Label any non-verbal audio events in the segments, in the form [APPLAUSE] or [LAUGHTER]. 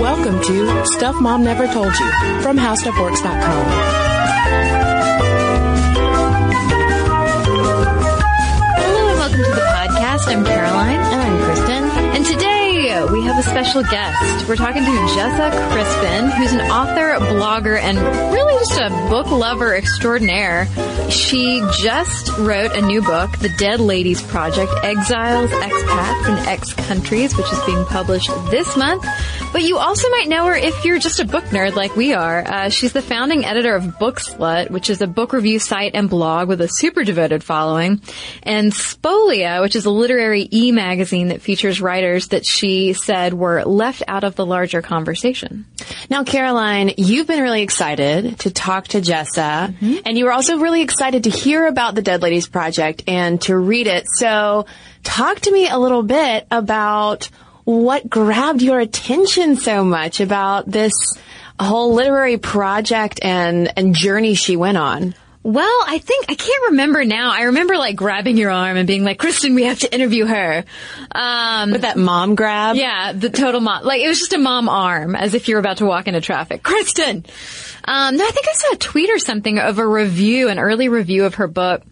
Welcome to Stuff Mom Never Told You from HowStuffWorks.com. Hello and welcome to the podcast. I'm Caroline. And I'm Cristen. And today we have a special guest. We're talking to Jessa Crispin, who's an author, blogger, and really just a book lover extraordinaire. She just wrote a new book, The Dead Ladies Project, Exiles, Expats, and Ex-Countries, which is being published this month. But you also might know her if you're just a book nerd like we are. Uh, she's the founding editor of Bookslut, which is a book review site and blog with a super devoted following, and Spolia, which is a literary e-magazine that features writers that she said were left out of the larger conversation. Now, Caroline, you've been really excited to talk to Jessa, mm-hmm. and you were also really excited to hear about the Dead Ladies Project and to read it. So, talk to me a little bit about what grabbed your attention so much about this whole literary project and, and journey she went on. Well, I think I can't remember now. I remember like grabbing your arm and being like, "Cristen, we have to interview her." Um, With that mom grab. yeah, the total mom. Like it was just a mom arm, as if you're about to walk into traffic. Cristen. Um, no, I think I saw a tweet or something of a review, an early review of her book.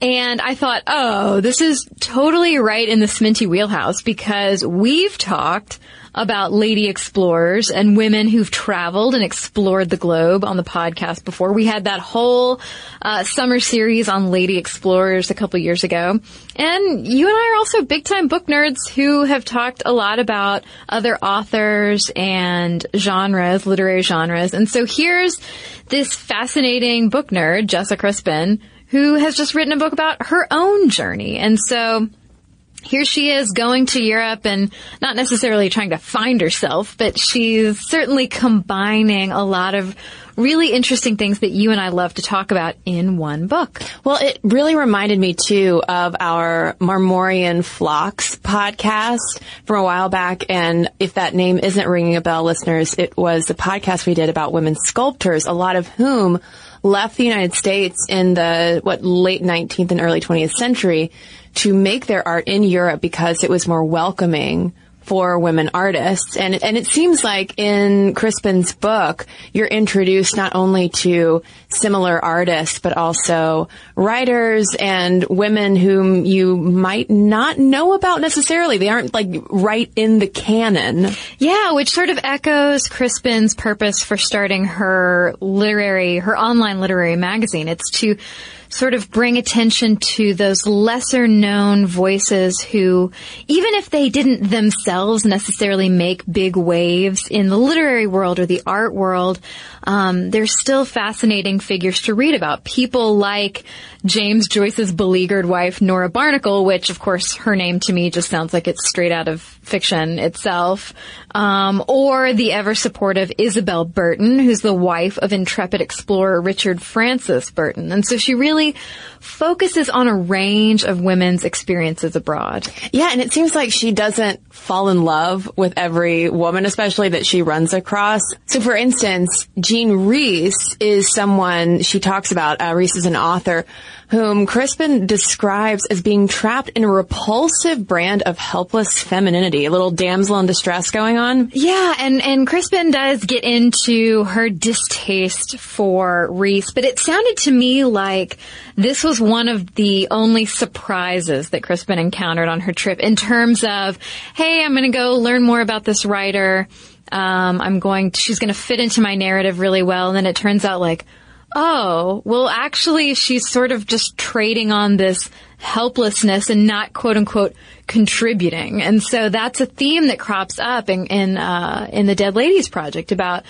And I thought, oh, this is totally right in the Sminty wheelhouse because we've talked about lady explorers and women who've traveled and explored the globe on the podcast before. We had that whole uh, summer series on lady explorers a couple years ago. And you and I are also big time book nerds who have talked a lot about other authors and genres, literary genres. And so here's this fascinating book nerd, Jessica Crispin, who has just written a book about her own journey. And so here she is going to Europe and not necessarily trying to find herself, but she's certainly combining a lot of really interesting things that you and I love to talk about in one book. Well, it really reminded me too of our Marmorean Flocks podcast from a while back. And if that name isn't ringing a bell, listeners, it was the podcast we did about women sculptors, a lot of whom left the United States in the, what, late 19th and early 20th century to make their art in Europe because it was more welcoming for women artists. And, and it seems like in Crispin's book, you're introduced not only to similar artists, but also writers and women whom you might not know about necessarily. They aren't like right in the canon. Yeah, which sort of echoes Crispin's purpose for starting her literary, her online literary magazine. It's to sort of bring attention to those lesser known voices who, even if they didn't themselves necessarily make big waves in the literary world or the art world, um, they're still fascinating figures to read about. People like James Joyce's beleaguered wife, Nora Barnacle, which of course her name to me just sounds like it's straight out of fiction itself. Um, or the ever supportive Isabel Burton, who's the wife of intrepid explorer Richard Francis Burton. And so she really focuses on a range of women's experiences abroad. Yeah, and it seems like she doesn't fall in love with every woman, especially that she runs across. So for instance, Jean Rhys is someone she talks about. Uh, Rhys is an author whom Crispin describes as being trapped in a repulsive brand of helpless femininity, a little damsel in distress going on. Yeah, and, and Crispin does get into her distaste for Rhys, but it sounded to me like this was one of the only surprises that Crispin encountered on her trip in terms of, hey, I'm gonna go learn more about this writer. Um, I'm going, to, she's going to fit into my narrative really well. And then it turns out like, oh, well, actually, she's sort of just trading on this helplessness and not quote unquote contributing. And so that's a theme that crops up in, in, uh, in the Dead Ladies Project about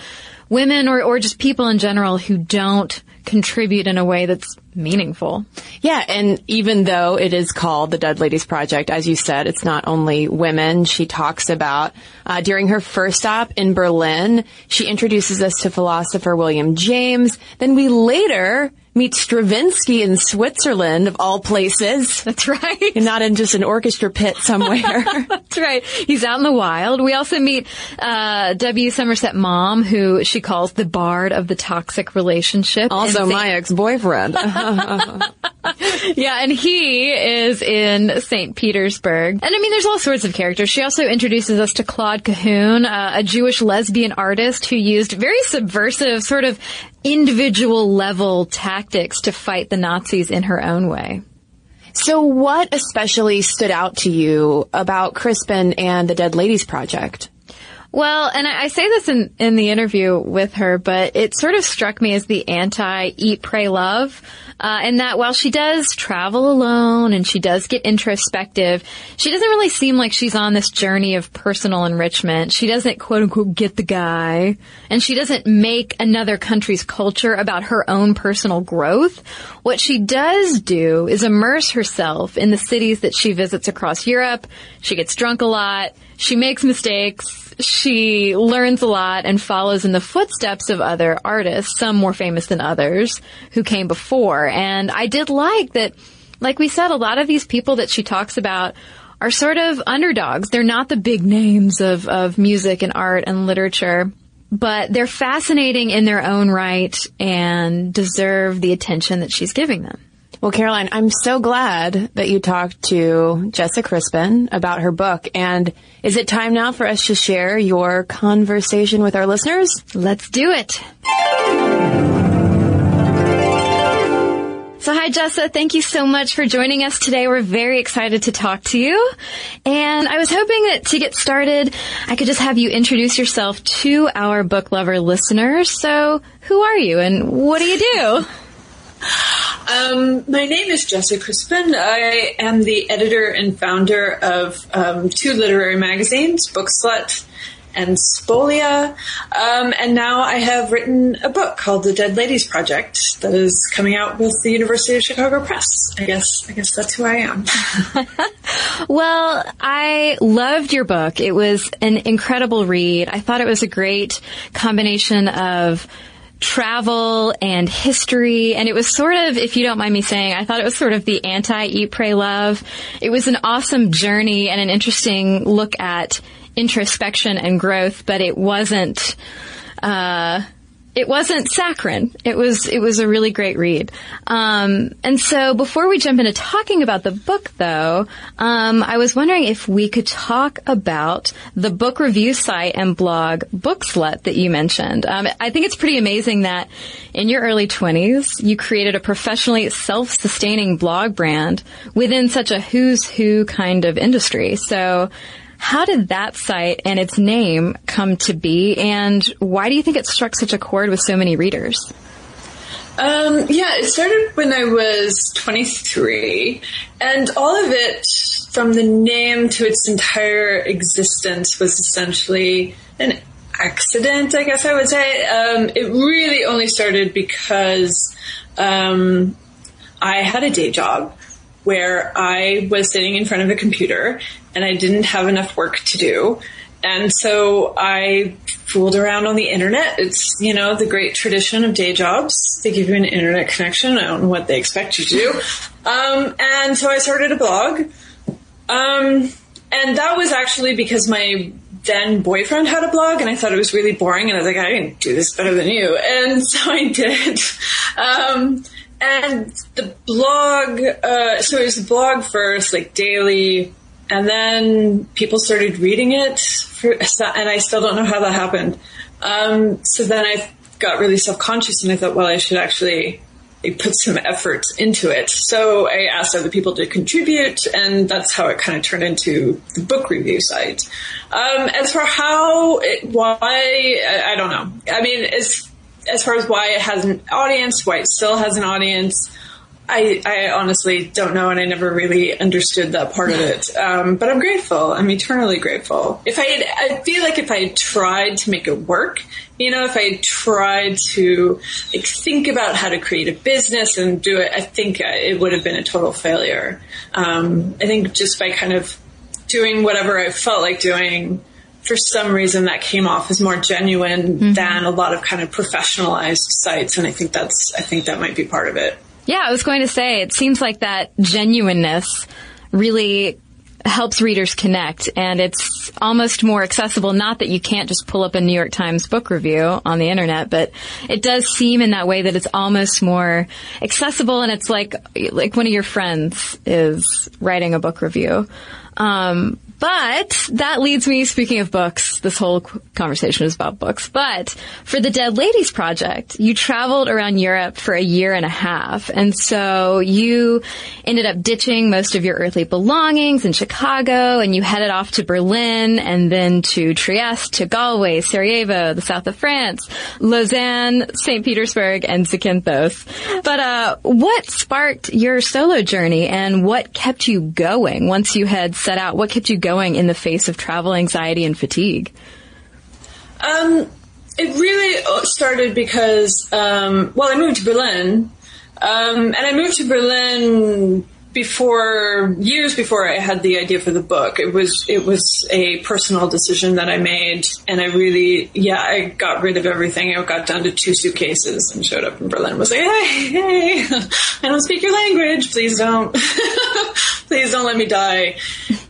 women or, or just people in general who don't contribute in a way that's meaningful. Yeah, and even though it is called the Dead Ladies Project, as you said, it's not only women. She talks about uh, during her first stop in Berlin, she introduces us to philosopher William James. Then we later meet Stravinsky in Switzerland, of all places. That's right. And not in just an orchestra pit somewhere. [LAUGHS] That's right. He's out in the wild. We also meet uh, W. Somerset Maugham, who she calls the bard of the toxic relationship. Also my ex-boyfriend. [LAUGHS] [LAUGHS] yeah, and he is in St. Petersburg. And I mean, there's all sorts of characters. She also introduces us to Claude Cahun, uh, a Jewish lesbian artist who used very subversive, sort of individual level tactics to fight the Nazis in her own way. So what especially stood out to you about Crispin and the Dead Ladies Project? Well, and I, I say this in, in the interview with her, but it sort of struck me as the anti eat, pray, love. Uh, and that while she does travel alone and she does get introspective, she doesn't really seem like she's on this journey of personal enrichment. She doesn't quote unquote get the guy and she doesn't make another country's culture about her own personal growth. What she does do is immerse herself in the cities that she visits across Europe. She gets drunk a lot. She makes mistakes she learns a lot and follows in the footsteps of other artists, some more famous than others, who came before. And I did like that, like we said, a lot of these people that she talks about are sort of underdogs. They're not the big names of, of music and art and literature, but they're fascinating in their own right and deserve the attention that she's giving them. Well, Caroline, I'm so glad that you talked to Jessa Crispin about her book. And is it time now for us to share your conversation with our listeners? Let's do it. So hi Jessa, thank you so much for joining us today. We're very excited to talk to you. And I was hoping that to get started, I could just have you introduce yourself to our book lover listeners. So who are you and what do you do? [LAUGHS] Um, my name is Jessica Crispin. I am the editor and founder of um, two literary magazines, Bookslut and Spolia. Um, and now I have written a book called The Dead Ladies Project that is coming out with the University of Chicago Press. I guess I guess that's who I am. [LAUGHS] well, I loved your book. It was an incredible read. I thought it was a great combination of travel and history. And it was sort of, if you don't mind me saying, I thought it was sort of the anti Eat, Pray, Love. It was an awesome journey and an interesting look at introspection and growth, but it wasn't, uh, it wasn't saccharine. It was it was a really great read. Um, and so before we jump into talking about the book, though, um, I was wondering if we could talk about the book review site and blog Bookslut that you mentioned. Um, I think it's pretty amazing that in your early twenties you created a professionally self-sustaining blog brand within such a who's who kind of industry. So how did that site and its name come to be, and why do you think it struck such a chord with so many readers? Um, yeah, it started when I was 23, and all of it, from the name to its entire existence, was essentially an accident, I guess I would say. Um, it really only started because um, I had a day job where I was sitting in front of a computer and I didn't have enough work to do. And so I fooled around on the internet. It's, you know, the great tradition of day jobs. They give you an internet connection. I don't know what they expect you to do. Um, and so I started a blog. Um, and that was actually because my then boyfriend had a blog and I thought it was really boring and I was like, I can do this better than you. And [LAUGHS] so I did. Um, and the blog, uh, so it was a blog first, like daily, and then people started reading it, for, and I still don't know how that happened. Um, so then I got really self conscious, and I thought, well, I should actually put some effort into it. So I asked other people to contribute, and that's how it kind of turned into the book review site. Um, as for how, it, why, I, I, don't know. I mean, as as far as why it has an audience, why it still has an audience. I, I honestly don't know, and I never really understood that part of it. [LAUGHS] Um, but I'm grateful. I'm eternally grateful. If I had, I feel like if I had tried to make it work, you know, if I tried to like think about how to create a business and do it, I think it would have been a total failure. Um, I think just by kind of doing whatever I felt like doing, for some reason that came off as more genuine mm-hmm. than a lot of kind of professionalized sites, and I think that's I think that might be part of it. Yeah, I was going to say, it seems like that genuineness really helps readers connect and it's almost more accessible. Not that you can't just pull up a New York Times book review on the internet, but it does seem in that way that it's almost more accessible and it's like, like one of your friends is writing a book review. Um, but that leads me, speaking of books, this whole conversation is about books. But for the Dead Ladies Project, you traveled around Europe for a year and a half. And so you ended up ditching most of your earthly belongings in Chicago and you headed off to Berlin and then to Trieste, to Galway, Sarajevo, the south of France, Lausanne, St. Petersburg, and Zakynthos. But, uh, what sparked your solo journey and what kept you going once you had set out? What kept you going in the face of travel anxiety and fatigue? Um, it really started because, um, well, I moved to Berlin, um, and I moved to Berlin before years before I had the idea for the book. It was it was a personal decision that I made, and I really yeah I got rid of everything. I got down to two suitcases and showed up in Berlin. and Was like hey hey [LAUGHS] I don't speak your language. Please don't [LAUGHS] please don't let me die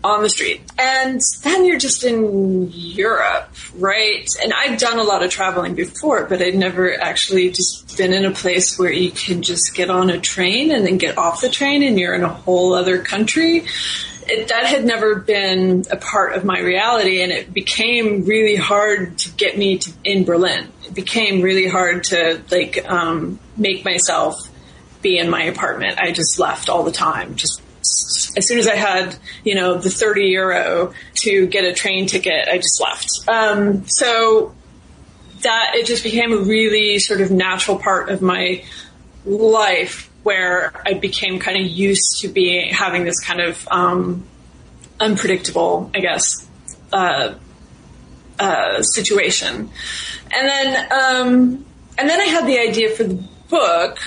on the street. And then you're just in Europe, right? And I'd done a lot of traveling before, but I'd never actually just been in a place where you can just get on a train and then get off the train and you're in a whole other country. It, that had never been a part of my reality, and it became really hard to get me to, in Berlin. It became really hard to like um, make myself be in my apartment. I just left all the time, just as soon as I had, you know, the 30 euro to get a train ticket, I just left. Um, so that it just became a really sort of natural part of my life where I became kind of used to being having this kind of um, unpredictable, I guess, uh, uh, situation. And then, um, and then I had the idea for the book.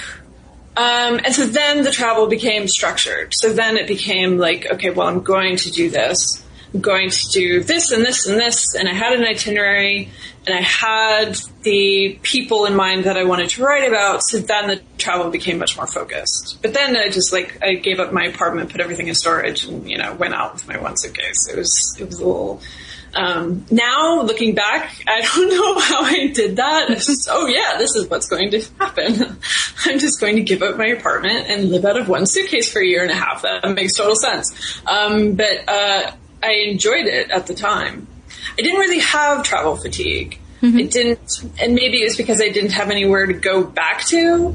Um, and so then the travel became structured. So then it became like, okay, well, I'm going to do this. I'm going to do this and this and this. And I had an itinerary and I had the people in mind that I wanted to write about. So then the travel became much more focused. But then I just like I gave up my apartment, put everything in storage, and you know went out with my one suitcase. It was it was a little. Um, now looking back, I [LAUGHS] don't know how I did that. It's just, oh yeah, this is what's going to happen. [LAUGHS] I'm just going to give up my apartment and live out of one suitcase for a year and a half. That makes total sense. Um, but uh, I enjoyed it at the time. I didn't really have travel fatigue. Mm-hmm. It didn't, and maybe it was because I didn't have anywhere to go back to.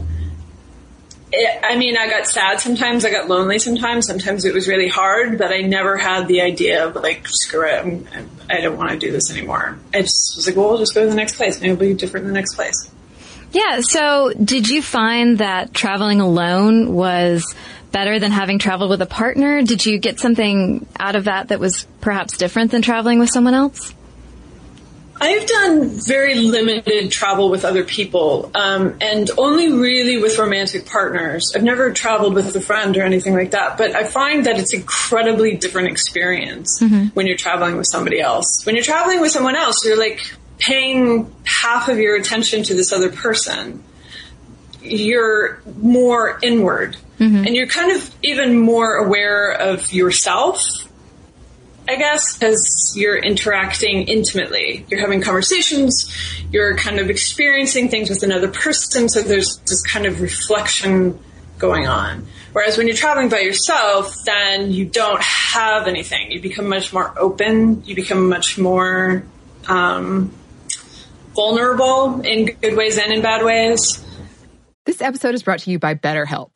It, I mean, I got sad sometimes. I got lonely sometimes. Sometimes it was really hard, but I never had the idea of like, screw it, I'm, I don't want to do this anymore. I just was like, well, we'll just go to the next place. Maybe it'll be different in the next place. Yeah. So, did you find that traveling alone was better than having traveled with a partner? Did you get something out of that that was perhaps different than traveling with someone else? I've done very limited travel with other people, um, and only really with romantic partners. I've never traveled with a friend or anything like that, but I find that it's an incredibly different experience mm-hmm. when you're traveling with somebody else. When you're traveling with someone else, you're like paying half of your attention to this other person. You're more inward, mm-hmm. and you're kind of even more aware of yourself I guess, because you're interacting intimately. You're having conversations, you're kind of experiencing things with another person, so there's this kind of reflection going on. Whereas when you're traveling by yourself, then you don't have anything. You become much more open, you become much more um, vulnerable in good ways and in bad ways. This episode is brought to you by BetterHelp.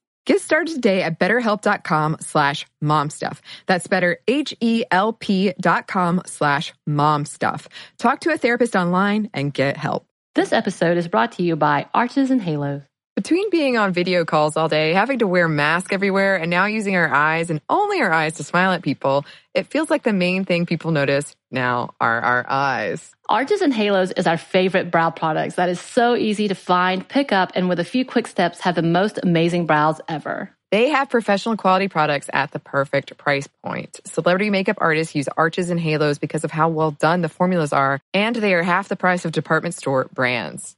Get started today at betterhelp.com slash momstuff. That's better, H-E-L-P dot com slash momstuff. Talk to a therapist online and get help. This episode is brought to you by Arches and Halos. Between being on video calls all day, having to wear masks everywhere, and now using our eyes and only our eyes to smile at people, it feels like the main thing people notice now are our eyes. Arches and Halos is our favorite brow products that is so easy to find, pick up, and with a few quick steps have the most amazing brows ever. They have professional quality products at the perfect price point. Celebrity makeup artists use arches and halos because of how well done the formulas are, and they are half the price of department store brands.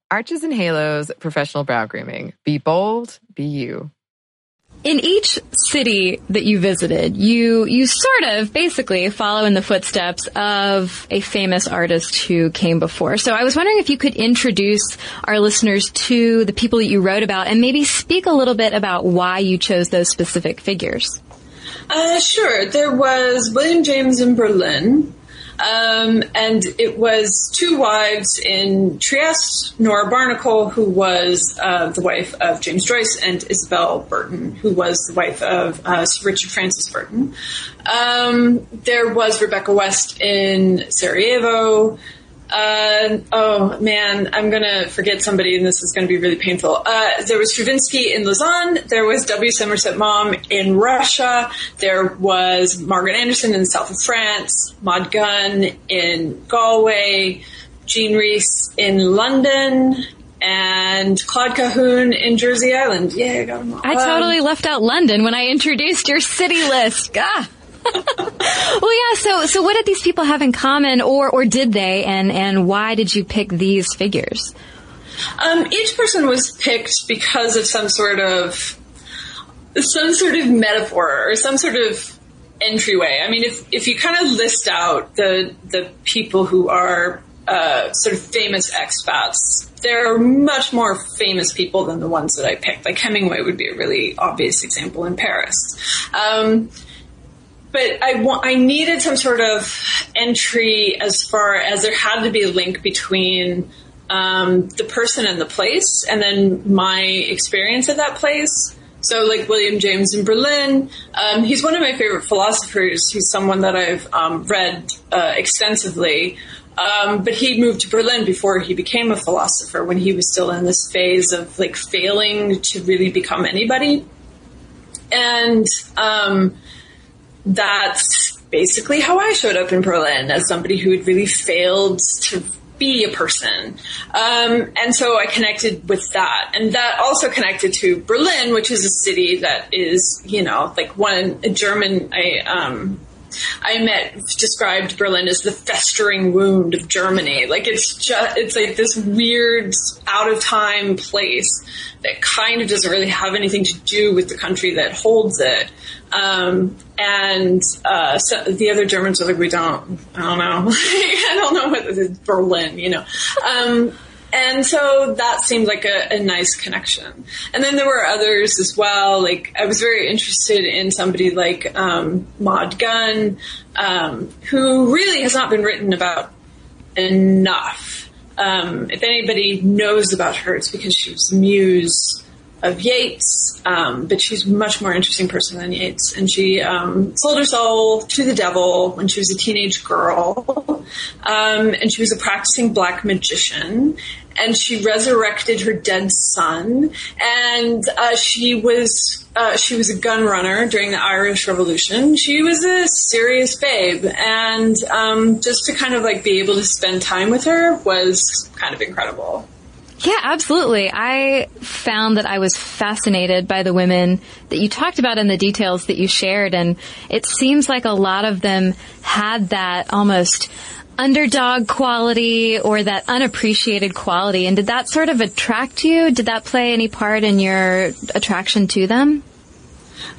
Arches and Halos Professional Brow Grooming. Be bold, be you. In each city that you visited, you you sort of basically follow in the footsteps of a famous artist who came before. So I was wondering if you could introduce our listeners to the people that you wrote about and maybe speak a little bit about why you chose those specific figures. Uh, sure. There was William James in Berlin, um, and it was two wives in Trieste, Nora Barnacle, who was uh, the wife of James Joyce, and Isabel Burton, who was the wife of uh, Richard Francis Burton. Um, there was Rebecca West in Sarajevo. Uh, oh man, I'm gonna forget somebody, and this is gonna be really painful. Uh, there was Stravinsky in Lausanne. There was W. Somerset Maugham in Russia. There was Margaret Anderson in the south of France. Maud Gonne in Galway. Jean Rhys in London. And Claude Cahun in Jersey Island. Yeah, I got them all. I totally um, left out London when I introduced your city list. Ah. Well, yeah. So, so what did these people have in common, or or did they, and and why did you pick these figures? Um, each person was picked because of some sort of some sort of metaphor or some sort of entryway. I mean, if if you kind of list out the the people who are uh, sort of famous expats, there are much more famous people than the ones that I picked. Like Hemingway would be a really obvious example in Paris. Um, but I I needed some sort of entry as far as there had to be a link between um, the person and the place, and then my experience at that place. So, like William James in Berlin, um, he's one of my favorite philosophers. He's someone that I've um, read uh, extensively. Um, but he moved to Berlin before he became a philosopher when he was still in this phase of like failing to really become anybody. And um, that's basically how I showed up in Berlin as somebody who had really failed to be a person. Um, and so I connected with that. And that also connected to Berlin, which is a city that is, you know, like one, a German, I, um, I met described Berlin as the festering wound of Germany. Like it's just it's like this weird out of time place that kind of doesn't really have anything to do with the country that holds it. Um, and uh, so the other Germans are like, we don't, I don't know, [LAUGHS] I don't know what is Berlin, you know. Um, and so that seemed like a, a, nice connection. And then there were others as well. Like I was very interested in somebody like um, Maud Gonne, um, who really has not been written about enough. Um, if anybody knows about her, it's because she was muse of Yeats, um, but she's a much more interesting person than Yeats. And she um, sold her soul to the devil when she was a teenage girl, um, and she was a practicing black magician. And she resurrected her dead son, and uh, she was uh, she was a gun runner during the Irish Revolution. She was a serious babe, and um, just to kind of like be able to spend time with her was kind of incredible. Yeah, absolutely. I found that I was fascinated by the women that you talked about and the details that you shared. And it seems like a lot of them had that almost underdog quality or that unappreciated quality. And did that sort of attract you? Did that play any part in your attraction to them?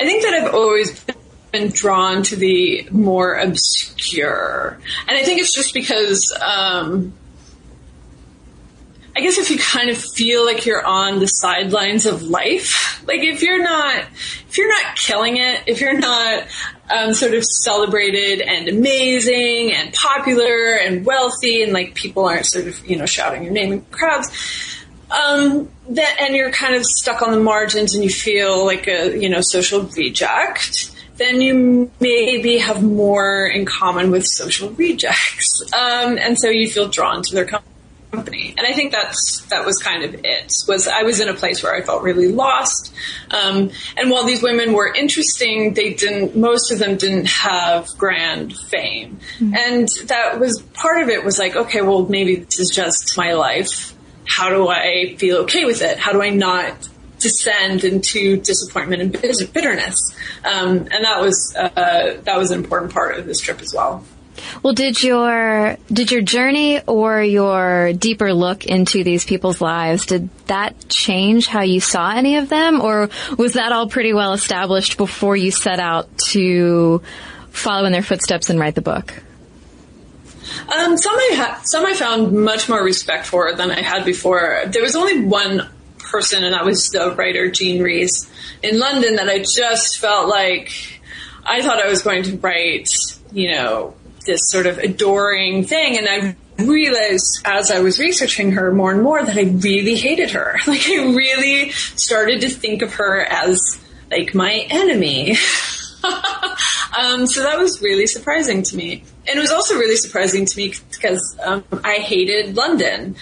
I think that I've always been drawn to the more obscure. And I think it's just because, um, I guess if you kind of feel like you're on the sidelines of life, like if you're not, if you're not killing it, if you're not um, sort of celebrated and amazing and popular and wealthy, and like people aren't sort of you know shouting your name in crowds, um, that and you're kind of stuck on the margins and you feel like a you know social reject then you maybe have more in common with social rejects. Um, and so you feel drawn to their company company. And I think that's that was kind of it. Was I was in a place where I felt really lost. Um, and while these women were interesting, they didn't. Most of them didn't have grand fame, mm-hmm. and that was part of it. Was like, okay, well, maybe this is just my life. How do I feel okay with it? How do I not descend into disappointment and bitterness? Um, and that was uh, that was an important part of this trip as well. Well, did your did your journey or your deeper look into these people's lives did that change how you saw any of them, or was that all pretty well established before you set out to follow in their footsteps and write the book? Um, some I ha- some I found much more respect for than I had before. There was only one person, and that was the writer Jean Rhys in London. That I just felt like I thought I was going to write, you know, this sort of adoring thing. And I realized as I was researching her more and more that I really hated her. [LAUGHS] Like I really started to think of her as like my enemy. [LAUGHS] um, so that was really surprising to me. And it was also really surprising to me because um, I hated London.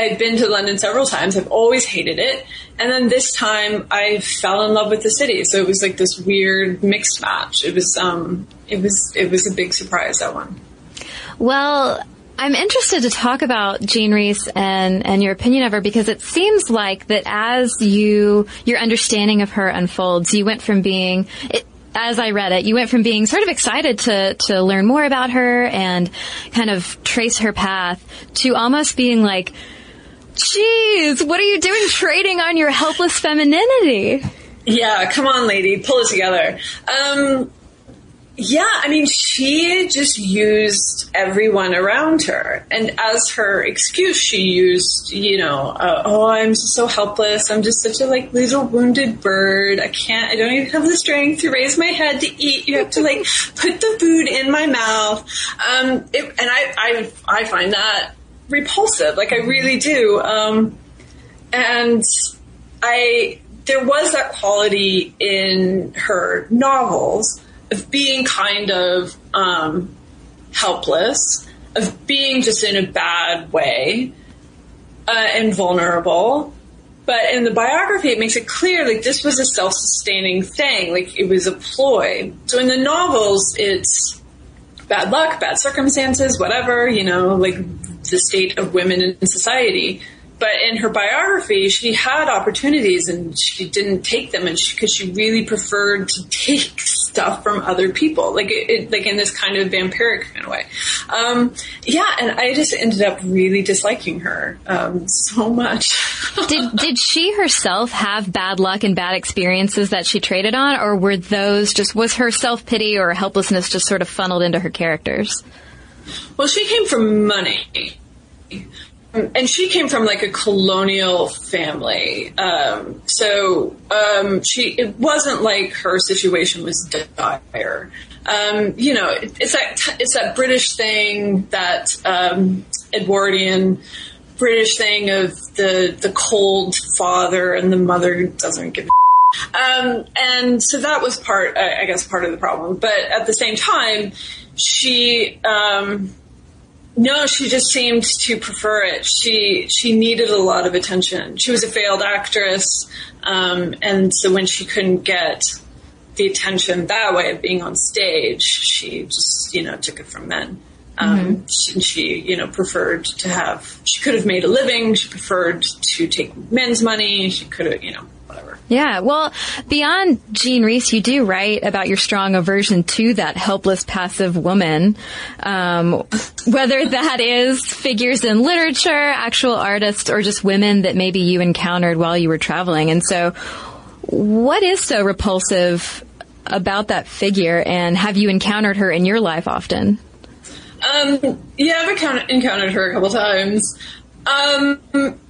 I'd been to London several times. I've always hated it. And then this time I fell in love with the city. So it was like this weird mixed match. It was, um, it was, it was a big surprise, that one. Well, I'm interested to talk about Jean Rhys and, and your opinion of her because it seems like that as you, your understanding of her unfolds, you went from being, it, as I read it, you went from being sort of excited to, to learn more about her and kind of trace her path to almost being like, Jeez, what are you doing trading on your helpless femininity? Yeah, come on, lady, pull it together. Um, yeah, I mean, she just used everyone around her. And as her excuse, she used, you know, uh, oh, I'm just so helpless. I'm just such a like little wounded bird. I can't, I don't even have the strength to raise my head to eat. You have to like [LAUGHS] put the food in my mouth. Um, it, and I, I, I find that repulsive. Like I really do. Um, and I, there was that quality in her novels of being kind of um, helpless, of being just in a bad way uh, and vulnerable. But in the biography, it makes it clear like this was a self-sustaining thing, like it was a ploy. So in the novels, it's bad luck, bad circumstances, whatever, you know, like the state of women in society. But in her biography, she had opportunities and she didn't take them, and because she, she, really preferred to take stuff from other people, like it, it, like in this kind of vampiric kind of way. Um, yeah, and I just ended up really disliking her um, so much. [LAUGHS] did did she herself have bad luck and bad experiences that she traded on, or were those just was her self pity or helplessness just sort of funneled into her characters? Well, she came from money. And she came from like a colonial family, um, so um, she it wasn't like her situation was dire. Um, you know, it, it's that it's that British thing that um, Edwardian British thing of the the cold father and the mother doesn't give. Um, and so that was part, I guess, part of the problem. But at the same time, she, um, no, she just seemed to prefer it. She she needed a lot of attention. She was a failed actress, um, and so when she couldn't get the attention that way of being on stage, she just you know took it from men. Um, mm-hmm. she, she, you know, preferred to have. She could have made a living. She preferred to take men's money. She could have, you know, whatever. Yeah. Well, beyond Jean Rhys, you do write about your strong aversion to that helpless, passive woman. Um, whether that [LAUGHS] is figures in literature, actual artists, or just women that maybe you encountered while you were traveling. And so, what is so repulsive about that figure, and have you encountered her in your life often? Um, yeah, I've encountered, encountered her a couple times. Um,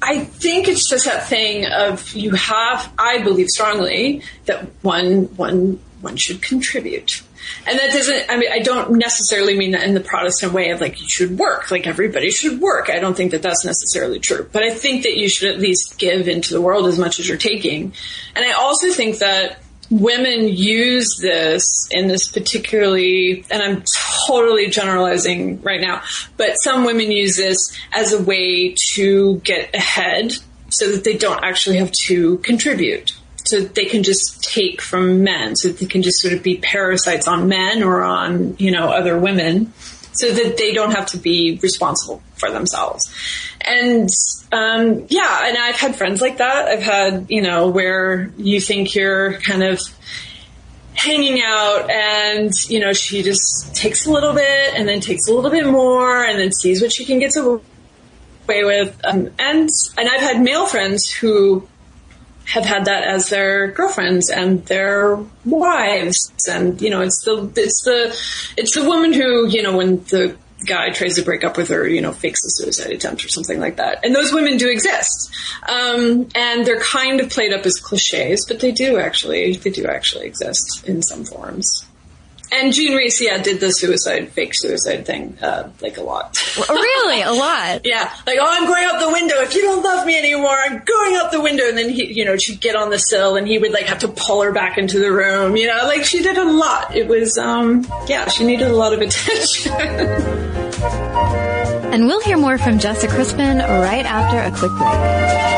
I think it's just that thing of you have. I believe strongly that one one one should contribute, and that doesn't. I mean, I don't necessarily mean that in the Protestant way of like you should work, like everybody should work. I don't think that that's necessarily true, but I think that you should at least give into the world as much as you're taking, and I also think that women use this in this particularly, and I'm totally generalizing right now, but some women use this as a way to get ahead so that they don't actually have to contribute. So they can just take from men, so they can just sort of be parasites on men or on, you know, other women so that they don't have to be responsible for themselves. And um, yeah, and I've had friends like that. I've had, you know, where you think you're kind of hanging out and, you know, she just takes a little bit and then takes a little bit more and then sees what she can get away with. Um, and, and I've had male friends who have had that as their girlfriends and their wives. And, you know, it's the, it's the, it's the woman who, you know, when the guy tries to break up with her, you know, fakes a suicide attempt or something like that. And those women do exist. Um, and they're kind of played up as cliches, but they do actually, they do actually exist in some forms. And Jean Rhys, yeah, did the suicide, fake suicide thing, uh, like a lot. really? A lot? [LAUGHS] yeah. Like, oh, I'm going out the window. If you don't love me anymore, I'm going out the window. And then he, you know, she'd get on the sill and he would like have to pull her back into the room. You know, like she did a lot. It was, um, yeah, she needed a lot of attention. [LAUGHS] and we'll hear more from Jessica Crispin right after a quick break.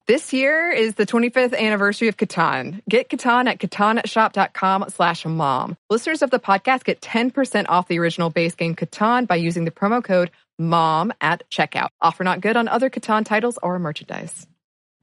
This year is the 25th anniversary of Catan. Get Catan at catanshop.com slash mom. Listeners of the podcast get 10% off the original base game Catan by using the promo code MOM at checkout. Offer not good on other Catan titles or merchandise.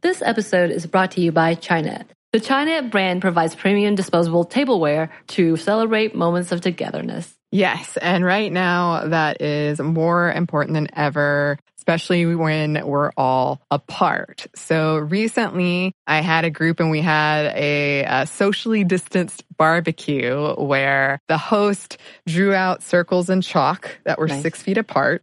This episode is brought to you by Chinet. The Chinet brand provides premium disposable tableware to celebrate moments of togetherness. Yes, and right now that is more important than ever especially when we're all apart. So recently I had a group and we had a, a, socially distanced barbecue where the host drew out circles and chalk that were nice. six feet apart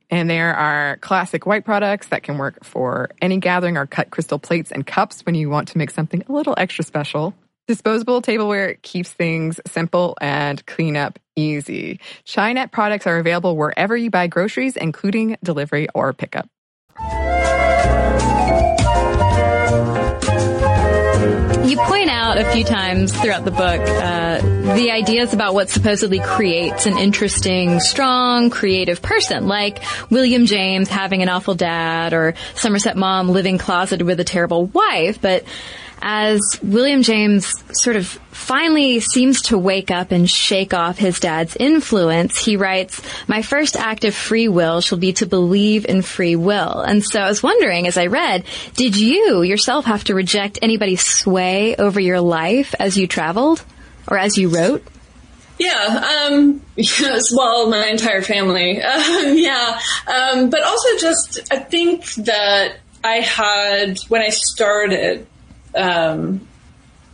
And there are classic white products that can work for any gathering or cut crystal plates and cups when you want to make something a little extra special. Disposable tableware keeps things simple and cleanup easy. Chinet products are available wherever you buy groceries, including delivery or pickup. You point out a few times throughout the book uh, the ideas about what supposedly creates an interesting, strong, creative person, like William James having an awful dad or Somerset Maugham living closeted with a terrible wife. But as William James sort of finally seems to wake up and shake off his dad's influence, he writes, My first act of free will shall be to believe in free will. And so I was wondering as I read, did you yourself have to reject anybody's sway over your life as you traveled or as you wrote? Yeah, um, [LAUGHS] yes, well, my entire family. Um, [LAUGHS] yeah, um, but also just, I think that I had, when I started, um,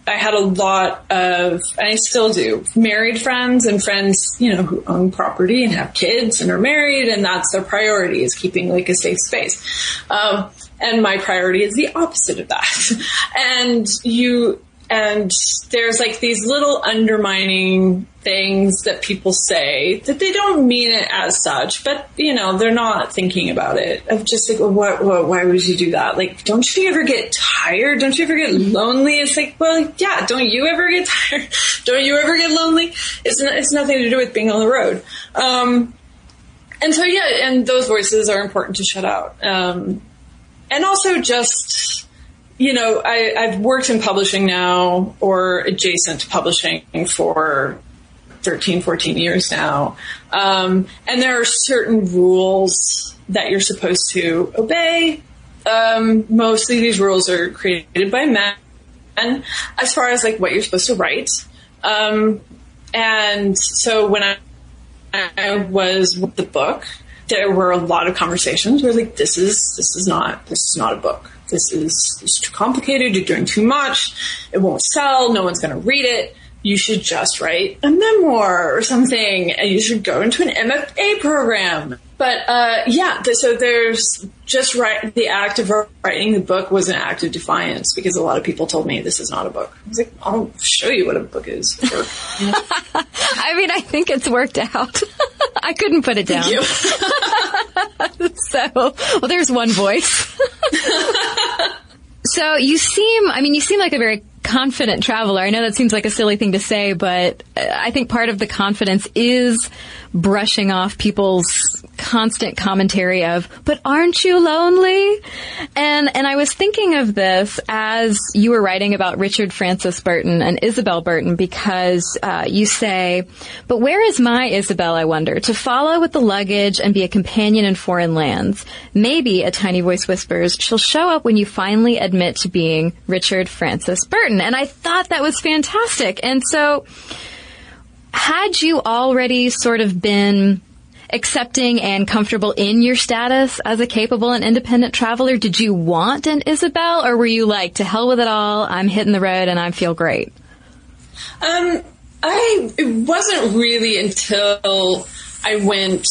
I had a lot of, and I still do, married friends and friends, you know, who own property and have kids and are married, and that's their priority is keeping like a safe space. Um, and my priority is the opposite of that. [LAUGHS] and you, and there's like these little undermining things that people say that they don't mean it as such, but you know, they're not thinking about it of just like, well, what, what, why would you do that? Like, don't you ever get tired? Don't you ever get lonely? It's like, well, yeah, don't you ever get [LAUGHS] tired? don't you ever get lonely? It's, it's nothing to do with being on the road. Um, and so, yeah, and those voices are important to shut out. Um, and also just, you know, I, I've worked in publishing now or adjacent to publishing for 13, 14 years now. Um, and there are certain rules that you're supposed to obey. Um, mostly these rules are created by men as far as like what you're supposed to write. Um, and so when I, I was with the book, there were a lot of conversations where like, this is, this is not, this is not a book this is, this is too complicated, you're doing too much, it won't sell, no one's going to read it. You should just write a memoir or something, and you should go into an MFA program. But uh, yeah, so there's just write the act of writing the book was an act of defiance because a lot of people told me this is not a book. I was like, I'll show you what a book is. [LAUGHS] I mean, I think it's worked out. [LAUGHS] I couldn't put it down. [LAUGHS] so, well, there's one voice. So you seem, I mean, you seem like a very confident traveler. I know that seems like a silly thing to say, but I think part of the confidence is brushing off people's constant commentary of, but aren't you lonely? And, and I was thinking of this as you were writing about Richard Francis Burton and Isabel Burton because, uh, you say, but where is my Isabel, I wonder, to follow with the luggage and be a companion in foreign lands? Maybe, a tiny voice whispers, she'll show up when you finally admit to being Richard Francis Burton. And I thought that was fantastic. And so, had you already sort of been accepting and comfortable in your status as a capable and independent traveler? Did you want an Isabel or were you like, to hell with it all, I'm hitting the road and I feel great? Um, I, it wasn't really until I went,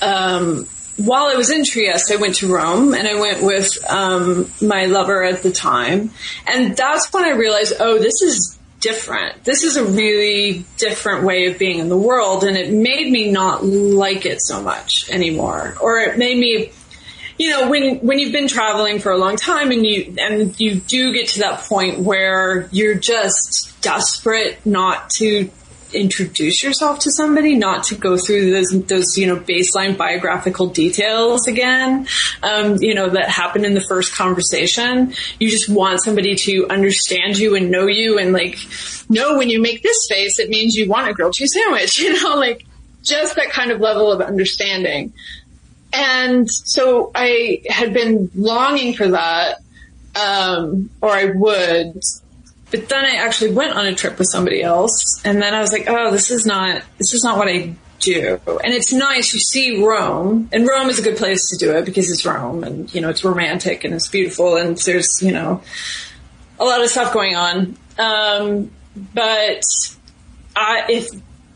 um, while I was in Trieste, I went to Rome and I went with um, my lover at the time. And that's when I realized, oh, this is different. This is a really different way of being in the world, and it made me not like it so much anymore. Or it made me, you know, when when you've been traveling for a long time and you and you do get to that point where you're just desperate not to introduce yourself to somebody, not to go through those, those you know, baseline biographical details again, um, you know, that happened in the first conversation. You just want somebody to understand you and know you and like, know when you make this face, it means you want a grilled cheese sandwich, [LAUGHS] you know, like just that kind of level of understanding. And so I had been longing for that, um, or I would but then I actually went on a trip with somebody else, and then I was like, oh, this is not this is not what I do. And it's nice. You see Rome, and Rome is a good place to do it because it's Rome, and you know it's romantic and it's beautiful, and there's you know a lot of stuff going on. Um, but I, if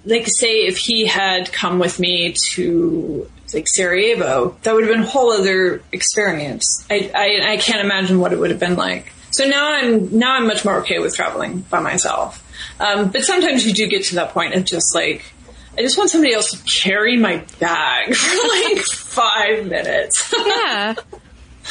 like say if he had come with me to like Sarajevo, that would have been a whole other experience. I, I, I can't imagine what it would have been like. So now I'm now I'm much more okay with traveling by myself. Um, but sometimes you do get to that point of just like I just want somebody else to carry my bag [LAUGHS] for like five minutes. [LAUGHS] yeah.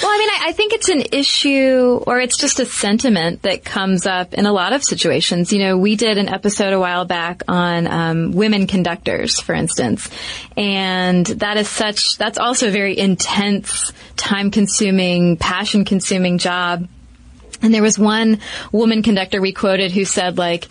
Well, I mean, I, I, think it's an issue or it's just a sentiment that comes up in a lot of situations. You know, we did an episode a while back on um, women conductors, for instance, and that is such, that's also a very intense, time consuming, passion consuming job. And there was one woman conductor we quoted who said like,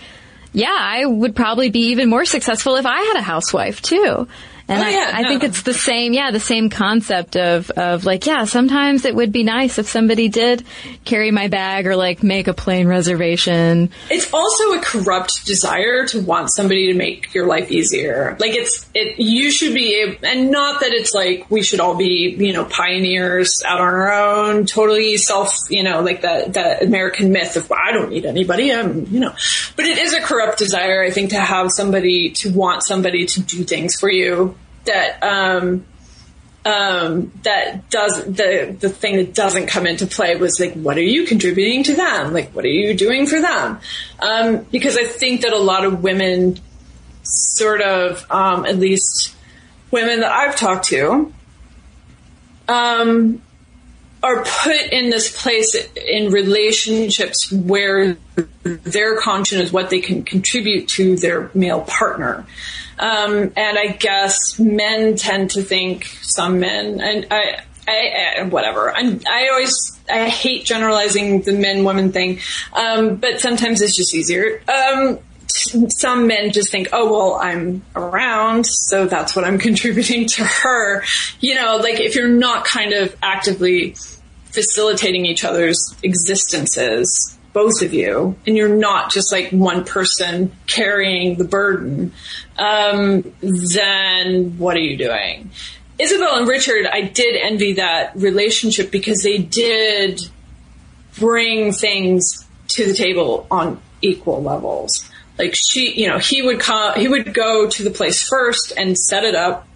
yeah, I would probably be even more successful if I had a housewife too. And oh, yeah, I, I no. think it's the same, yeah, the same concept of, of like, yeah, sometimes it would be nice if somebody did carry my bag or like make a plane reservation. It's also a corrupt desire to want somebody to make your life easier. Like it's, it, you should be, able, and not that it's like we should all be, you know, pioneers out on our own, totally self, you know, like the, the American myth of, well, I don't need anybody, I'm, you know, but it is a corrupt desire, I think, to have somebody, to want somebody to do things for you that um, um, that does the the thing that doesn't come into play was like, what are you contributing to them? Like, what are you doing for them? Um, because I think that a lot of women, sort of, um, at least women that I've talked to, um, are put in this place in relationships where their conscience is what they can contribute to their male partner. Um, and I guess men tend to think some men, and I, I, I whatever. I'm, I always, I hate generalizing the men women thing, um, but sometimes it's just easier. Um, some men just think, oh, well, I'm around, so that's what I'm [LAUGHS] contributing to her. You know, like if you're not kind of actively facilitating each other's existences, both of you, and you're not just like one person carrying the burden, um, then what are you doing? Isabel and Richard, I did envy that relationship because they did bring things to the table on equal levels. Like she, you know, he would come, he would go to the place first and set it up.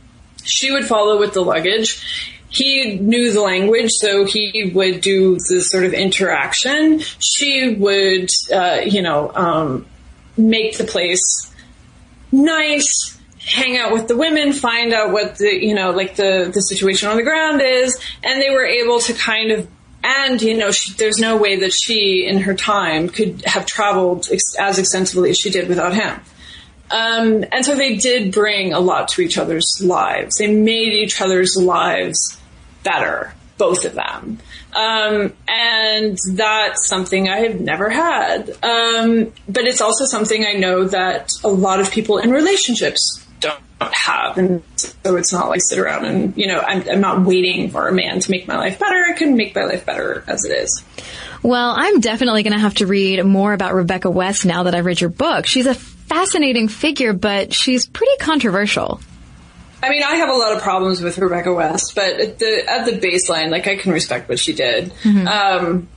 She would follow with the luggage he knew the language, so he would do the sort of interaction. She would, uh, you know, um, make the place nice, hang out with the women, find out what the, you know, like the, the situation on the ground is, and they were able to kind of and you know she, there's no way that she in her time could have traveled ex- as extensively as she did without him. Um, and so they did bring a lot to each other's lives. They made each other's lives better both of them um, and that's something i have never had um, but it's also something i know that a lot of people in relationships don't have. And so it's not like sit around and, you know, I'm, I'm not waiting for a man to make my life better. I can make my life better as it is. Well, I'm definitely going to have to read more about Rebecca West now that I've read your book. She's a fascinating figure, but she's pretty controversial. I mean, I have a lot of problems with Rebecca West, but at the at the baseline, like I can respect what she did. Mm-hmm. Um,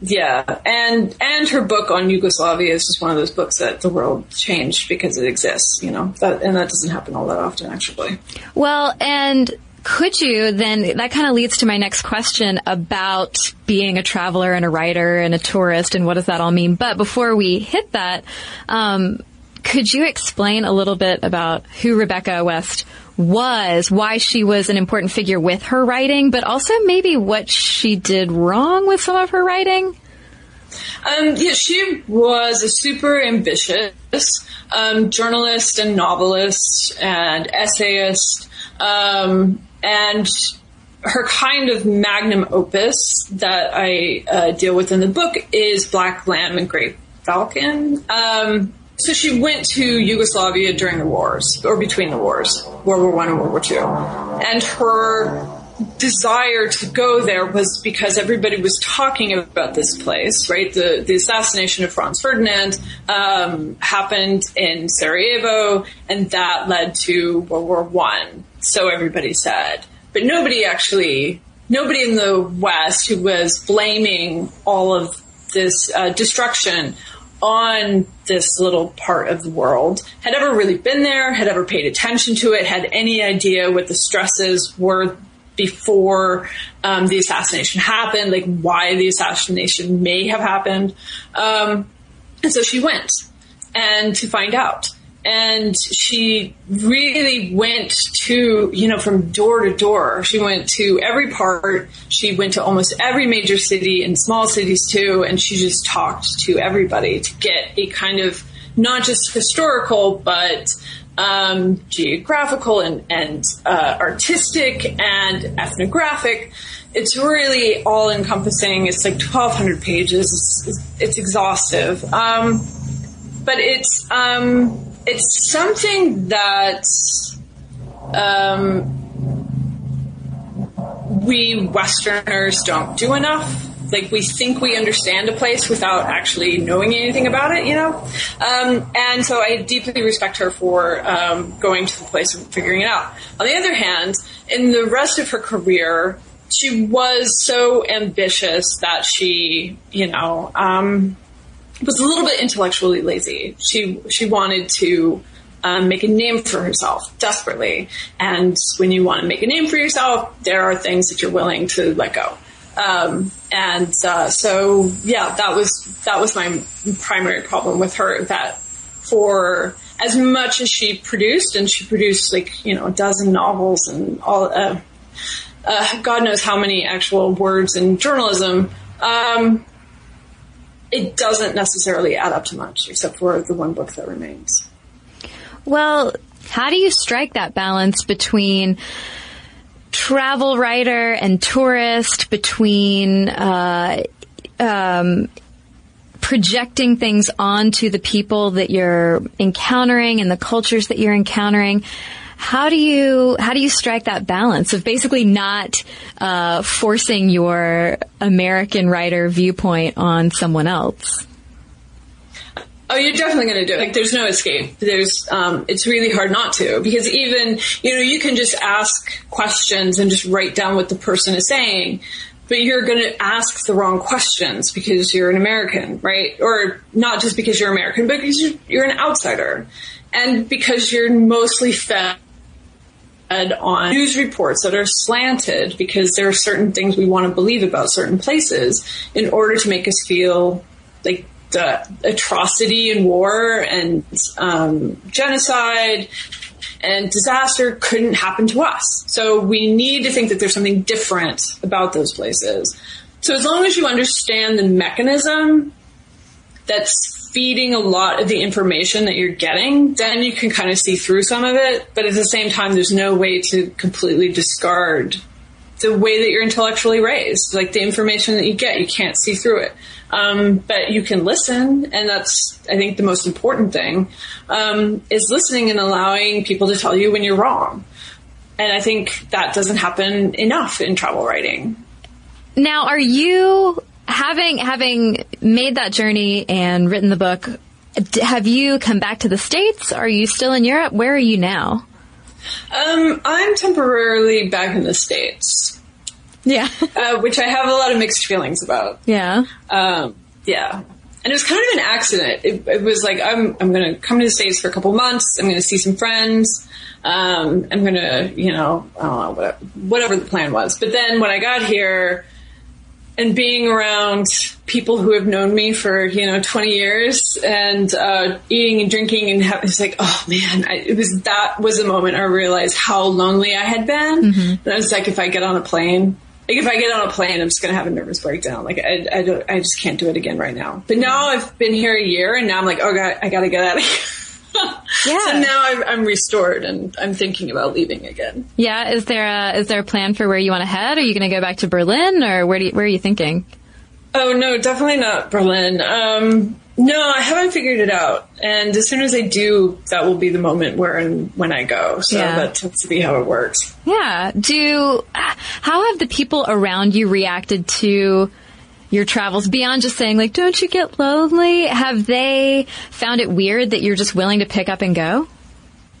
yeah, and and her book on Yugoslavia is just one of those books that the world changed because it exists, you know, that, and that doesn't happen all that often, actually. Well, and could you then that kind of leads to my next question about being a traveler and a writer and a tourist and what does that all mean but before we hit that um, could you explain a little bit about who rebecca west was, why she was an important figure with her writing, but also maybe what she did wrong with some of her writing? Um, yeah, she was a super ambitious um, journalist and novelist and essayist. Um, and her kind of magnum opus that I uh, deal with in the book is Black Lamb and Grey Falcon. Um, so she went to Yugoslavia during the wars, or between the wars, World War One and World War Two, and her desire to go there was because everybody was talking about this place, right? The the assassination of Franz Ferdinand um, happened in Sarajevo, and that led to World War One. So everybody said, but nobody actually, nobody in the West who was blaming all of this uh, destruction on this little part of the world, had ever really been there, had ever paid attention to it, had any idea what the stresses were before um, the assassination happened, like why the assassination may have happened. Um, and so she went and to find out and she really went to you know from door to door. She went to every part. She went to almost every major city and small cities too. And she just talked to everybody to get a kind of not just historical but um, geographical and, and uh, artistic and ethnographic. It's really all encompassing it's like 1200 pages. It's, it's exhaustive. Um, but it's um, it's something that um, we Westerners don't do enough. Like we think we understand a place without actually knowing anything about it, you know. Um, and so I deeply respect her for um, going to the place and figuring it out. On the other hand, in the rest of her career, she was so ambitious that she, you know, um, was a little bit intellectually lazy. She she wanted to um, make a name for herself desperately, and when you want to make a name for yourself, there are things that you're willing to let go. Um, and uh, so, yeah, that was that was my primary problem with her. That for as much as she produced, and she produced like you know a dozen novels and all, uh, uh, God knows how many actual words in journalism. Um, it doesn't necessarily add up to much, except for the one book that remains. Well, how do you strike that balance between travel writer and tourist, between uh, um, projecting things onto the people that you're encountering and the cultures that you're encountering? How do you how do you strike that balance of basically not uh, forcing your American writer viewpoint on someone else? Oh, you're definitely going to do it. Like, there's no escape. There's, um, it's really hard not to because even, you know, you can just ask questions and just write down what the person is saying, but you're going to ask the wrong questions because you're an American, right? Or not just because you're American, but because you're, you're an outsider and because you're mostly fed on news reports that are slanted because there are certain things we want to believe about certain places in order to make us feel like the atrocity and war and um, genocide and disaster couldn't happen to us. So we need to think that there's something different about those places. So as long as you understand the mechanism that's feeding a lot of the information that you're getting, then you can kind of see through some of it. But at the same time, there's no way to completely discard the way that you're intellectually raised. Like the information that you get, you can't see through it. Um, but you can listen, and that's, I think, the most important thing, um, is listening and allowing people to tell you when you're wrong. And I think that doesn't happen enough in travel writing. Now, are you having having made that journey and written the book, have you come back to the states? Are you still in Europe? Where are you now? Um, I'm temporarily back in the states. Yeah, [LAUGHS] uh, which I have a lot of mixed feelings about. Yeah, um, yeah. And it was kind of an accident. It, it was like I'm I'm going to come to the states for a couple months. I'm going to see some friends. Um, I'm going to you know I don't know whatever, whatever the plan was. But then when I got here, and being around people who have known me for you know 20 years and uh, eating and drinking and it's like oh man I, it was that was the moment I realized how lonely I had been. Mm-hmm. and I was like if I get on a plane like if I get on a plane I'm just gonna have a nervous breakdown. Like I, I don't I just can't do it again right now. But now I've been here a year and now I'm like oh god I gotta get out of here [LAUGHS] [LAUGHS] yeah. So now I'm, I'm, restored and I'm thinking about leaving again. Yeah. Is there a is there a plan for where you want to head? Are you going to go back to Berlin or where do you, where are you thinking? Oh no, definitely not Berlin. Um, no, I haven't figured it out. And as soon as I do, that will be the moment where and when I go. So yeah. that tends to be how it works. Yeah. Do how have the people around you reacted to your travels beyond just saying like, don't you get lonely? Have they found it weird that you're just willing to pick up and go?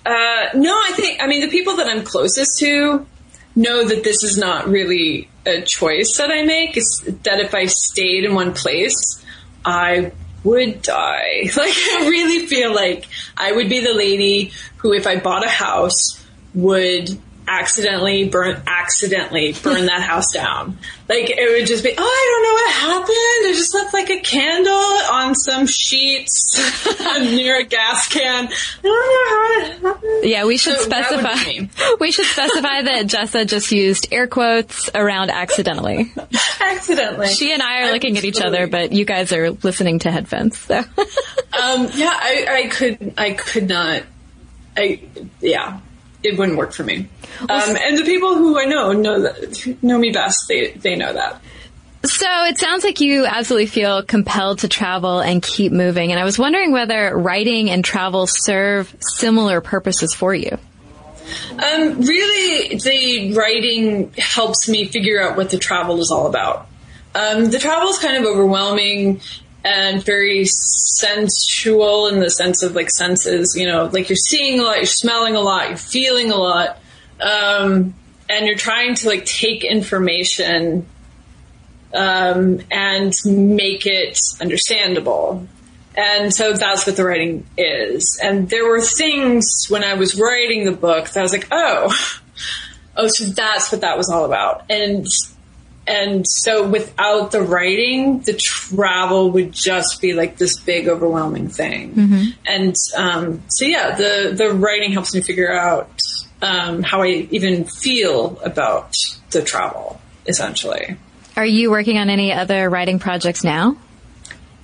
Uh, no, I think, I mean, the people that I'm closest to know that this is not really a choice that I make. It's that if I stayed in one place, I would die. [LAUGHS] Like, I really feel like I would be the lady who, if I bought a house, would accidentally burn accidentally burn that house down. Like it would just be, oh, I don't know what happened. I just left like a candle on some sheets [LAUGHS] near a gas can. I don't know how it happened. Yeah, we should So specify. [LAUGHS] We should specify that Jessa just used air quotes around accidentally. accidentally. She and I are looking at each other, but you guys are listening to headphones. So. Um, yeah, I, I could, I could not. I, yeah, it wouldn't work for me. Um, and the people who I know know that know me best. They they know that. So it sounds like you absolutely feel compelled to travel and keep moving. And I was wondering whether writing and travel serve similar purposes for you. Um, really, the writing helps me figure out what the travel is all about. Um, the travel is kind of overwhelming and very sensual in the sense of like senses. You know, like you're seeing a lot, you're smelling a lot, you're feeling a lot, um, and you're trying to like take information um, and make it understandable. And so that's what the writing is. And there were things when I was writing the book that I was like, oh, [LAUGHS] oh, so that's what that was all about. And and so without the writing, the travel would just be like this big, overwhelming thing. And um, so yeah, the the writing helps me figure out um, how I even feel about the travel, essentially. Are you working on any other writing projects now?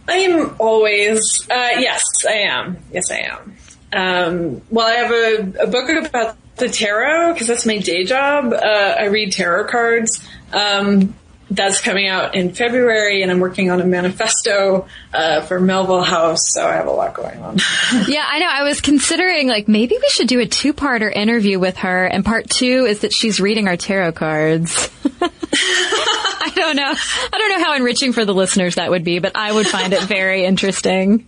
I am always, uh, yes, I am. Yes, I am. Um, well, I have a, a book about the tarot because that's my day job. Uh, I read tarot cards. Um, that's coming out in February, and I'm working on a manifesto uh, for Melville House, so I have a lot going on. [LAUGHS] Yeah, I know. I was considering like maybe we should do a two-parter interview with her, and part two is that she's reading our tarot cards. [LAUGHS] I don't know. I don't know how enriching for the listeners that would be, but I would find it very interesting.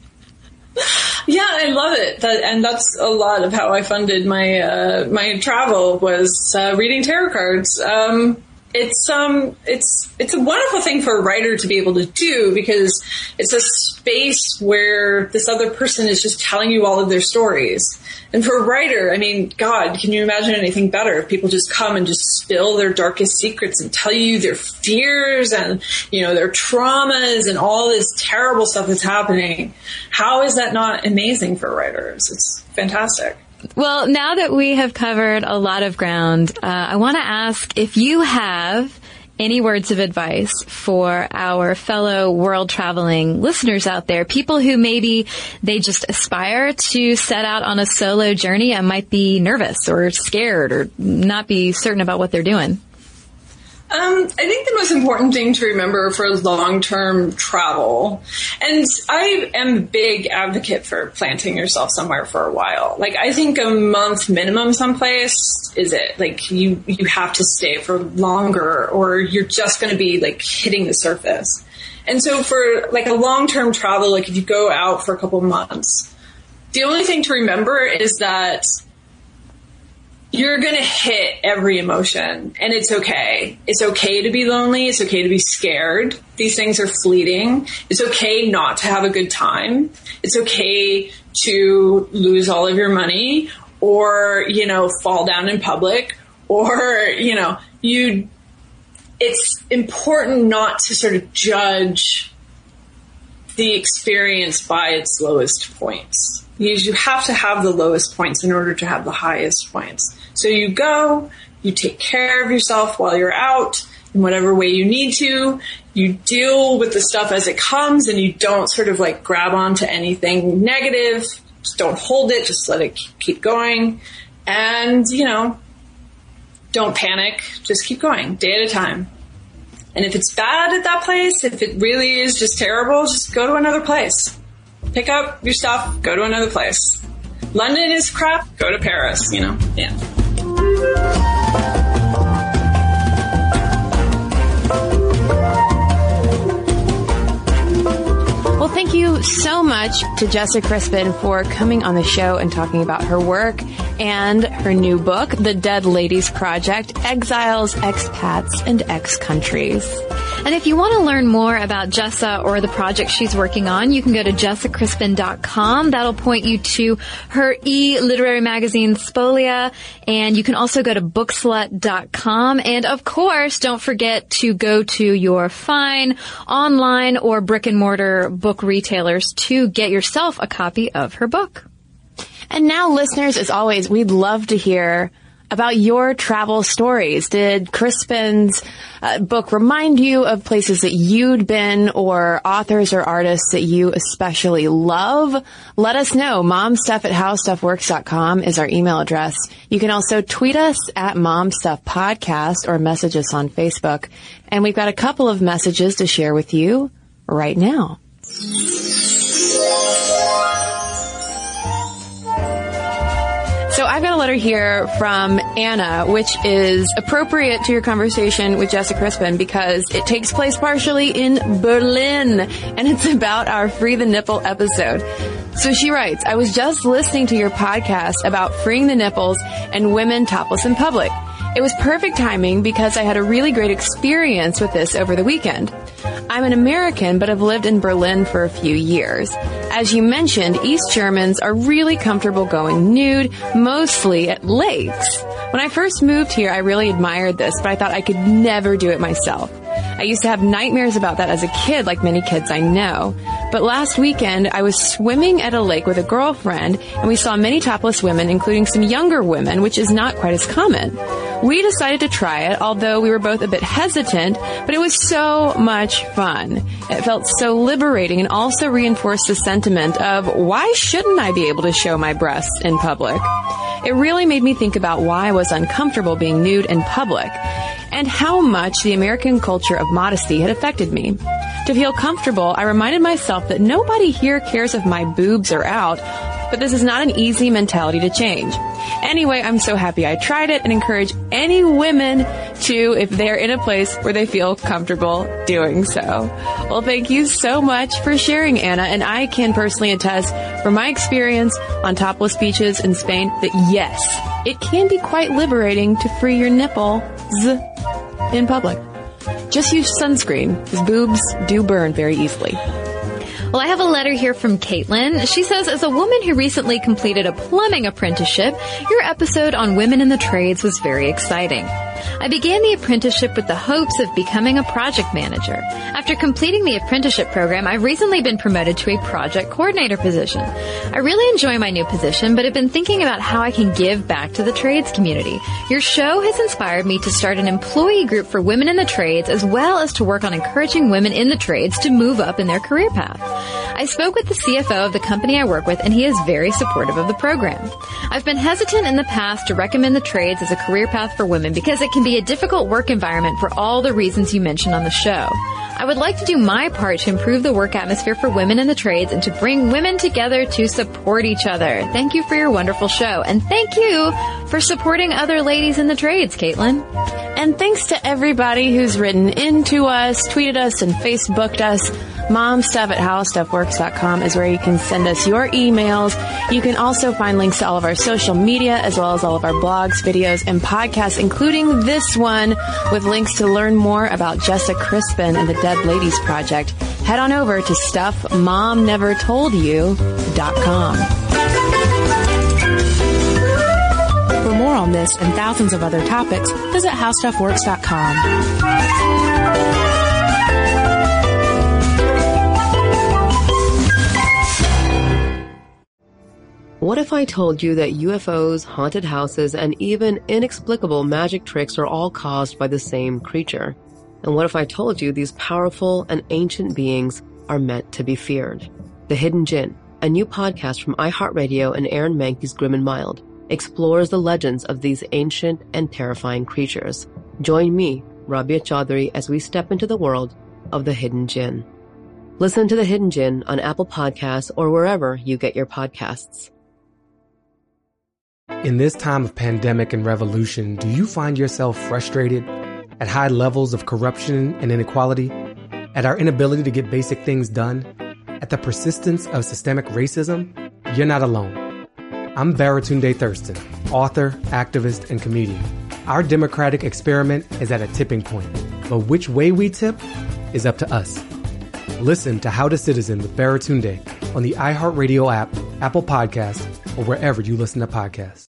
[LAUGHS] Yeah, I love it. That, and that's a lot of how I funded my uh, my travel was uh, reading tarot cards. Um, it's um it's it's a wonderful thing for a writer to be able to do because it's a space where this other person is just telling you all of their stories. And for a writer, I mean, God, can you imagine anything better if people just come and just spill their darkest secrets and tell you their fears and, you know, their traumas and all this terrible stuff that's happening? How is that not amazing for writers? It's fantastic. Well, now that we have covered a lot of ground, uh, I want to ask if you have any words of advice for our fellow world traveling listeners out there, people who maybe they just aspire to set out on a solo journey and might be nervous or scared or not be certain about what they're doing. Um, I think the most important thing to remember for long-term travel, and I am a big advocate for planting yourself somewhere for a while. Like I think a month minimum someplace is it. Like you, you have to stay for longer or you're just going to be like hitting the surface. And so for like a long-term travel, like if you go out for a couple months, the only thing to remember is that you're going to hit every emotion and it's okay. It's okay to be lonely. It's okay to be scared. These things are fleeting. It's okay not to have a good time. It's okay to lose all of your money or, you know, fall down in public or, you know, you, it's important not to sort of judge the experience by its lowest points. Because you have to have the lowest points in order to have the highest points. So you go, you take care of yourself while you're out in whatever way you need to. You deal with the stuff as it comes and you don't sort of like grab onto anything negative. Just don't hold it. Just let it keep going. And, you know, don't panic. Just keep going day at a time. And if it's bad at that place, if it really is just terrible, just go to another place. Pick up your stuff, go to another place. London is crap, go to Paris, you know? Yeah. Well, thank you so much to Jessica Crispin for coming on the show and talking about her work and her new book, The Dead Ladies Project Exiles, Expats, and Ex Countries. And if you want to learn more about Jessa or the project she's working on, you can go to jessacrispin.com. That'll point you to her e-literary magazine Spolia. And you can also go to bookslut.com. And of course, don't forget to go to your fine online or brick and mortar book retailers to get yourself a copy of her book. And now listeners, as always, we'd love to hear about your travel stories. Did Crispin's uh, book remind you of places that you'd been or authors or artists that you especially love? Let us know. Momstuff at howstuffworks.com is our email address. You can also tweet us at momstuffpodcast or message us on Facebook. And we've got a couple of messages to share with you right now. I've got a letter here from Anna, which is appropriate to your conversation with Jessica Crispin because it takes place partially in Berlin and it's [LAUGHS] about our Free the Nipple episode. So she writes, I was just listening to your podcast about freeing the nipples and women topless in public. It was perfect timing because I had a really great experience with this over the weekend. I'm an American, but have lived in Berlin for a few years. As you mentioned, East Germans are really comfortable going nude, mostly at lakes. When I first moved here, I really admired this, but I thought I could never do it myself. I used to have nightmares about that as a kid, like many kids I know. But last weekend, I was swimming at a lake with a girlfriend, and we saw many topless women, including some younger women, which is not quite as common. We decided to try it, although we were both a bit hesitant, but it was so much fun. It felt so liberating and also reinforced the sentiment of why shouldn't I be able to show my breasts in public? It really made me think about why I was uncomfortable being nude in public and how much the American culture of modesty had affected me. To feel comfortable, I reminded myself that nobody here cares if my boobs are out, but this is not an easy mentality to change. Anyway, I'm so happy I tried it and encourage any women to if they're in a place where they feel comfortable doing so. Well, thank you so much for sharing, Anna. And I can personally attest from my experience on topless beaches in Spain that yes, it can be quite liberating to free your nipples in public. Just use sunscreen, because boobs do burn very easily. Well, I have a letter here from Caitlin. She says, as a woman who recently completed a plumbing apprenticeship, your episode on women in the trades was very exciting. I began the apprenticeship with the hopes of becoming a project manager. After completing the apprenticeship program, I've recently been promoted to a project coordinator position. I really enjoy my new position, but have been thinking about how I can give back to the trades community. Your show has inspired me to start an employee group for women in the trades as well as to work on encouraging women in the trades to move up in their career path. I spoke with the CFO of the company I work with and he is very supportive of the program. I've been hesitant in the past to recommend the trades as a career path for women because it can be a difficult work environment for all the reasons you mentioned on the show. I would like to do my part to improve the work atmosphere for women in the trades and to bring women together to support each other. Thank you for your wonderful show. And thank you for supporting other ladies in the trades, Caitlin. And thanks to everybody who's written into us, tweeted us, and Facebooked us. Momstuff at howstuffworks.com is where you can send us your emails. You can also find links to all of our social media as well as all of our blogs, videos, and podcasts, including this one with links to learn more about Jessa Crispin and the Dead Ladies Project. Head on over to stuffmomnevertoldyou.com. on this and thousands of other topics, visit howstuffworks.com. What if I told you that UFOs, haunted houses, and even inexplicable magic tricks are all caused by the same creature? And what if I told you these powerful and ancient beings are meant to be feared? The Hidden Djinn, a new podcast from iHeartRadio and Aaron Mahnke's Grim and Mild, explores the legends of these ancient and terrifying creatures. Join me, Rabia Chaudhry, as we step into the world of the Hidden Djinn. Listen to the Hidden Djinn on Apple Podcasts or wherever you get your podcasts. In this time of pandemic and revolution, do you find yourself frustrated at high levels of corruption and inequality, at our inability to get basic things done, at the persistence of systemic racism? You're not alone. I'm Baratunde Thurston, author, activist, and comedian. Our democratic experiment is at a tipping point, but which way we tip is up to us. Listen to How to Citizen with Baratunde on the iHeartRadio app, Apple Podcasts, or wherever you listen to podcasts.